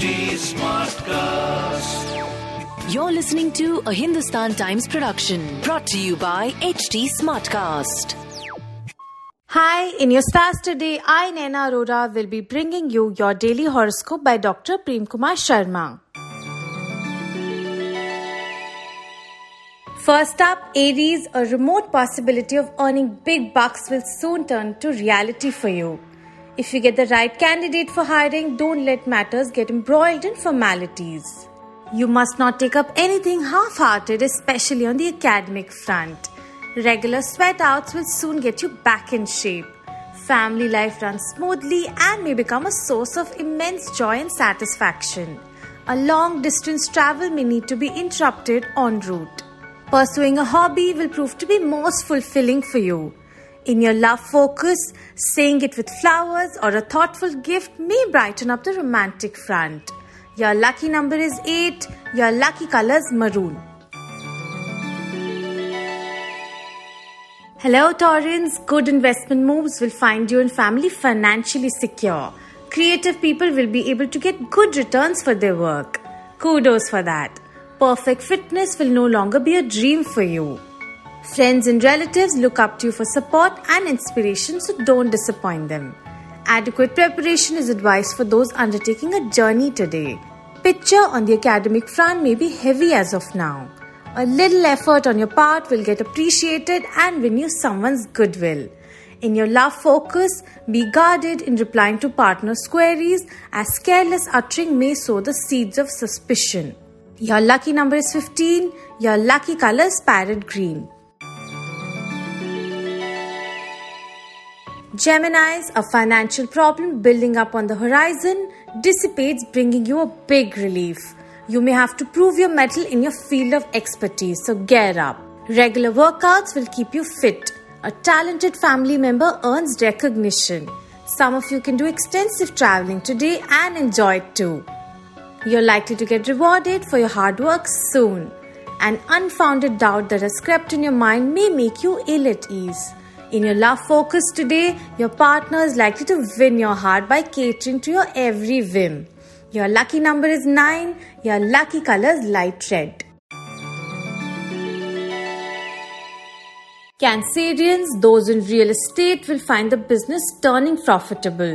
HT Smartcast. You're listening to a Hindustan Times production brought to you by HT Smartcast. Hi, in your stars today, I, Naina Arora, will be bringing you your daily horoscope by Dr. Prem Kumar Sharma. First up, Aries, a remote possibility of earning big bucks will soon turn to reality for you. If you get the right candidate for hiring, don't let matters get embroiled in formalities. You must not take up anything half hearted, especially on the academic front. Regular sweat outs will soon get you back in shape. Family life runs smoothly and may become a source of immense joy and satisfaction. A long distance travel may need to be interrupted en route. Pursuing a hobby will prove to be most fulfilling for you. In your love focus, saying it with flowers or a thoughtful gift may brighten up the romantic front. Your lucky number is 8, your lucky colors maroon. Hello, Taurans. Good investment moves will find you and family financially secure. Creative people will be able to get good returns for their work. Kudos for that. Perfect fitness will no longer be a dream for you. Friends and relatives look up to you for support and inspiration, so don't disappoint them. Adequate preparation is advised for those undertaking a journey today. Picture on the academic front may be heavy as of now. A little effort on your part will get appreciated and win you someone's goodwill. In your love focus, be guarded in replying to partner's queries as careless uttering may sow the seeds of suspicion. Your lucky number is 15, your lucky color is parrot green. Geminis, a financial problem building up on the horizon dissipates, bringing you a big relief. You may have to prove your mettle in your field of expertise, so gear up. Regular workouts will keep you fit. A talented family member earns recognition. Some of you can do extensive traveling today and enjoy it too. You're likely to get rewarded for your hard work soon. An unfounded doubt that has crept in your mind may make you ill at ease. In your love focus today, your partner is likely to win your heart by catering to your every whim. Your lucky number is 9. Your lucky color is light red. Cancerians, those in real estate, will find the business turning profitable.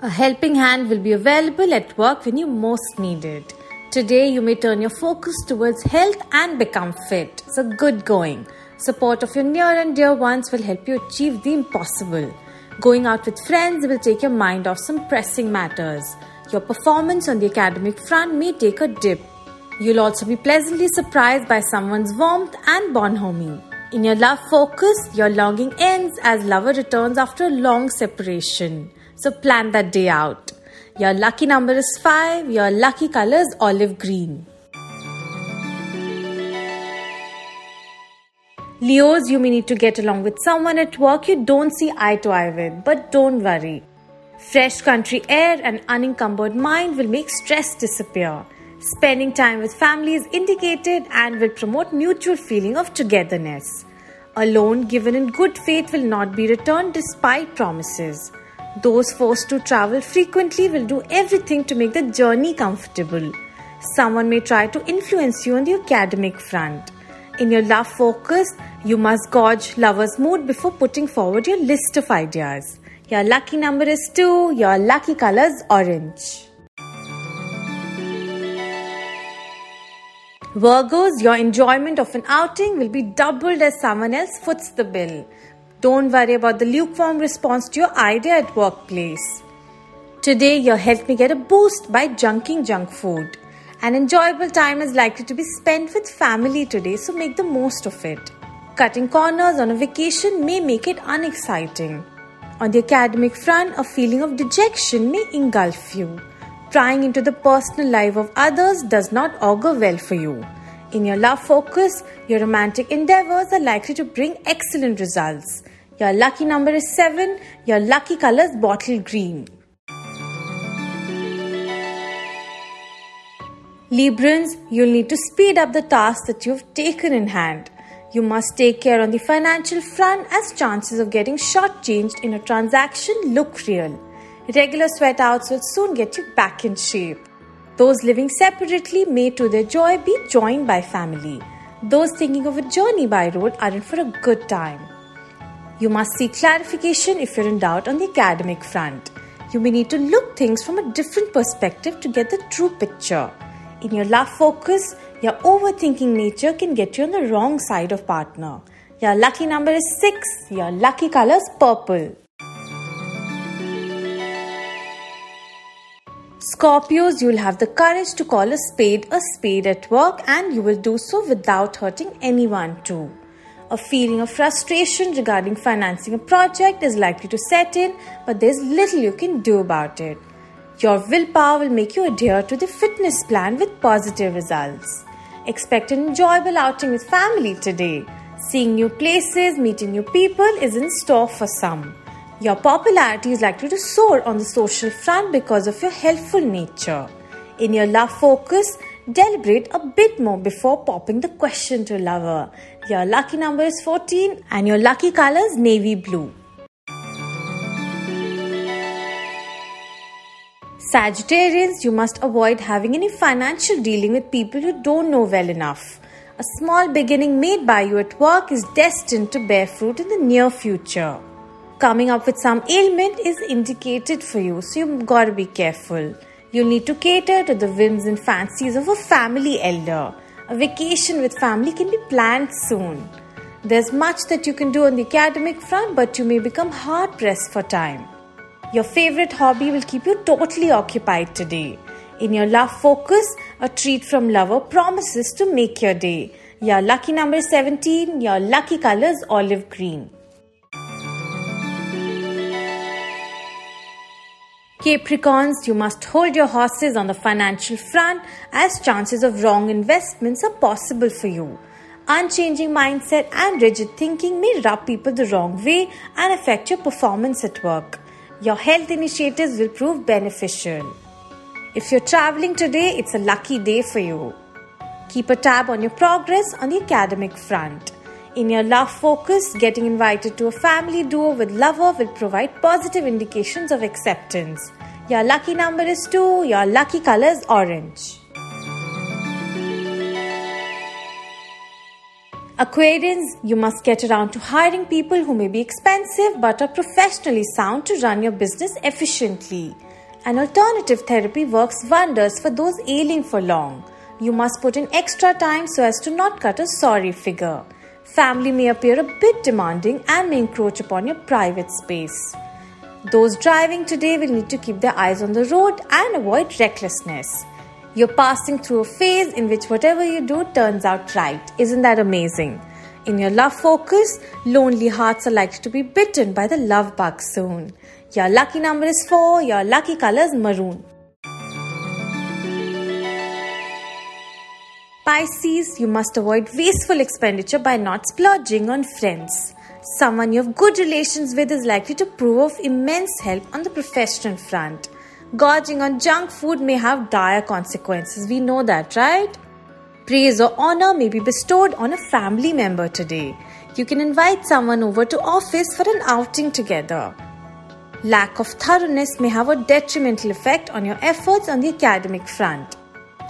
A helping hand will be available at work when you most need it. Today, you may turn your focus towards health and become fit. So, good going. Support of your near and dear ones will help you achieve the impossible. Going out with friends will take your mind off some pressing matters. Your performance on the academic front may take a dip. You'll also be pleasantly surprised by someone's warmth and bonhomie. In your love focus, your longing ends as lover returns after a long separation. So plan that day out. Your lucky number is 5, your lucky color is olive green. Leos, you may need to get along with someone at work you don't see eye to eye with, but don't worry. Fresh country air and unencumbered mind will make stress disappear. Spending time with family is indicated and will promote mutual feeling of togetherness. A loan given in good faith will not be returned despite promises. Those forced to travel frequently will do everything to make the journey comfortable. Someone may try to influence you on the academic front. In your love focus, you must gauge lover's mood before putting forward your list of ideas. Your lucky number is 2, your lucky color is orange. Virgos, your enjoyment of an outing will be doubled as someone else foots the bill. Don't worry about the lukewarm response to your idea at workplace. Today, your health may get a boost by junking junk food. An enjoyable time is likely to be spent with family today, so make the most of it. Cutting corners on a vacation may make it unexciting. On the academic front, a feeling of dejection may engulf you. Prying into the personal life of others does not augur well for you. In your love focus, your romantic endeavors are likely to bring excellent results. Your lucky number is 7, your lucky color is bottle green. Librans, you'll need to speed up the task that you've taken in hand. You must take care on the financial front as chances of getting shortchanged in a transaction look real. Regular sweat outs will soon get you back in shape. Those living separately may to their joy be joined by family. Those thinking of a journey by road are in for a good time. You must seek clarification if you're in doubt on the academic front. You may need to look things from a different perspective to get the true picture. In your love focus, your overthinking nature can get you on the wrong side of partner. Your lucky number is 6. Your lucky color is purple. Scorpios, you'll have the courage to call a spade a spade at work and you will do so without hurting anyone too. A feeling of frustration regarding financing a project is likely to set in, but there's little you can do about it. Your willpower will make you adhere to the fitness plan with positive results. Expect an enjoyable outing with family today. Seeing new places, meeting new people is in store for some. Your popularity is likely to soar on the social front because of your helpful nature. In your love focus, deliberate a bit more before popping the question to a lover. Your lucky number is 14 and your lucky color is navy blue. Sagittarians, you must avoid having any financial dealing with people you don't know well enough. A small beginning made by you at work is destined to bear fruit in the near future. Coming up with some ailment is indicated for you, so you've got to be careful. You'll need to cater to the whims and fancies of a family elder. A vacation with family can be planned soon. There's much that you can do on the academic front, but you may become hard pressed for time. Your favorite hobby will keep you totally occupied today. In your love focus, a treat from lover promises to make your day. Your lucky number is 17, your lucky color is olive green. Capricorns, you must hold your horses on the financial front as chances of wrong investments are possible for you. Unchanging mindset and rigid thinking may rub people the wrong way and affect your performance at work. Your health initiatives will prove beneficial. If you're traveling today, it's a lucky day for you. Keep a tab on your progress on the academic front. In your love focus, getting invited to a family duo with lover will provide positive indications of acceptance. Your lucky number is 2, your lucky color is orange. Aquarians, you must get around to hiring people who may be expensive but are professionally sound to run your business efficiently. An alternative therapy works wonders for those ailing for long. You must put in extra time so as to not cut a sorry figure. Family may appear a bit demanding and may encroach upon your private space. Those driving today will need to keep their eyes on the road and avoid recklessness. You're passing through a phase in which whatever you do turns out right. Isn't that amazing? In your love focus, lonely hearts are likely to be bitten by the love bug soon. Your lucky number is 4, your lucky color is maroon. Pisces, you must avoid wasteful expenditure by not splurging on friends. Someone you have good relations with is likely to prove of immense help on the professional front. Gorging on junk food may have dire consequences. We know that, right? Praise or honor may be bestowed on a family member today. You can invite someone over to office for an outing together. Lack of thoroughness may have a detrimental effect on your efforts on the academic front.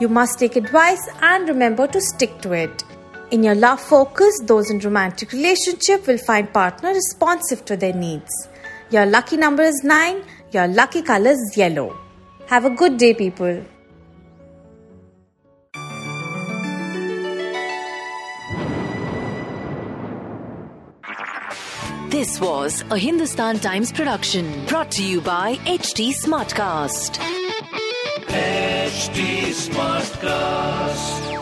You must take advice and remember to stick to it. In your love focus, those in romantic relationship will find partner responsive to their needs. Your lucky number is 9 your lucky color is yellow. Have a good day, people. This was a Hindustan Times production brought to you by HT Smartcast. HT Smartcast.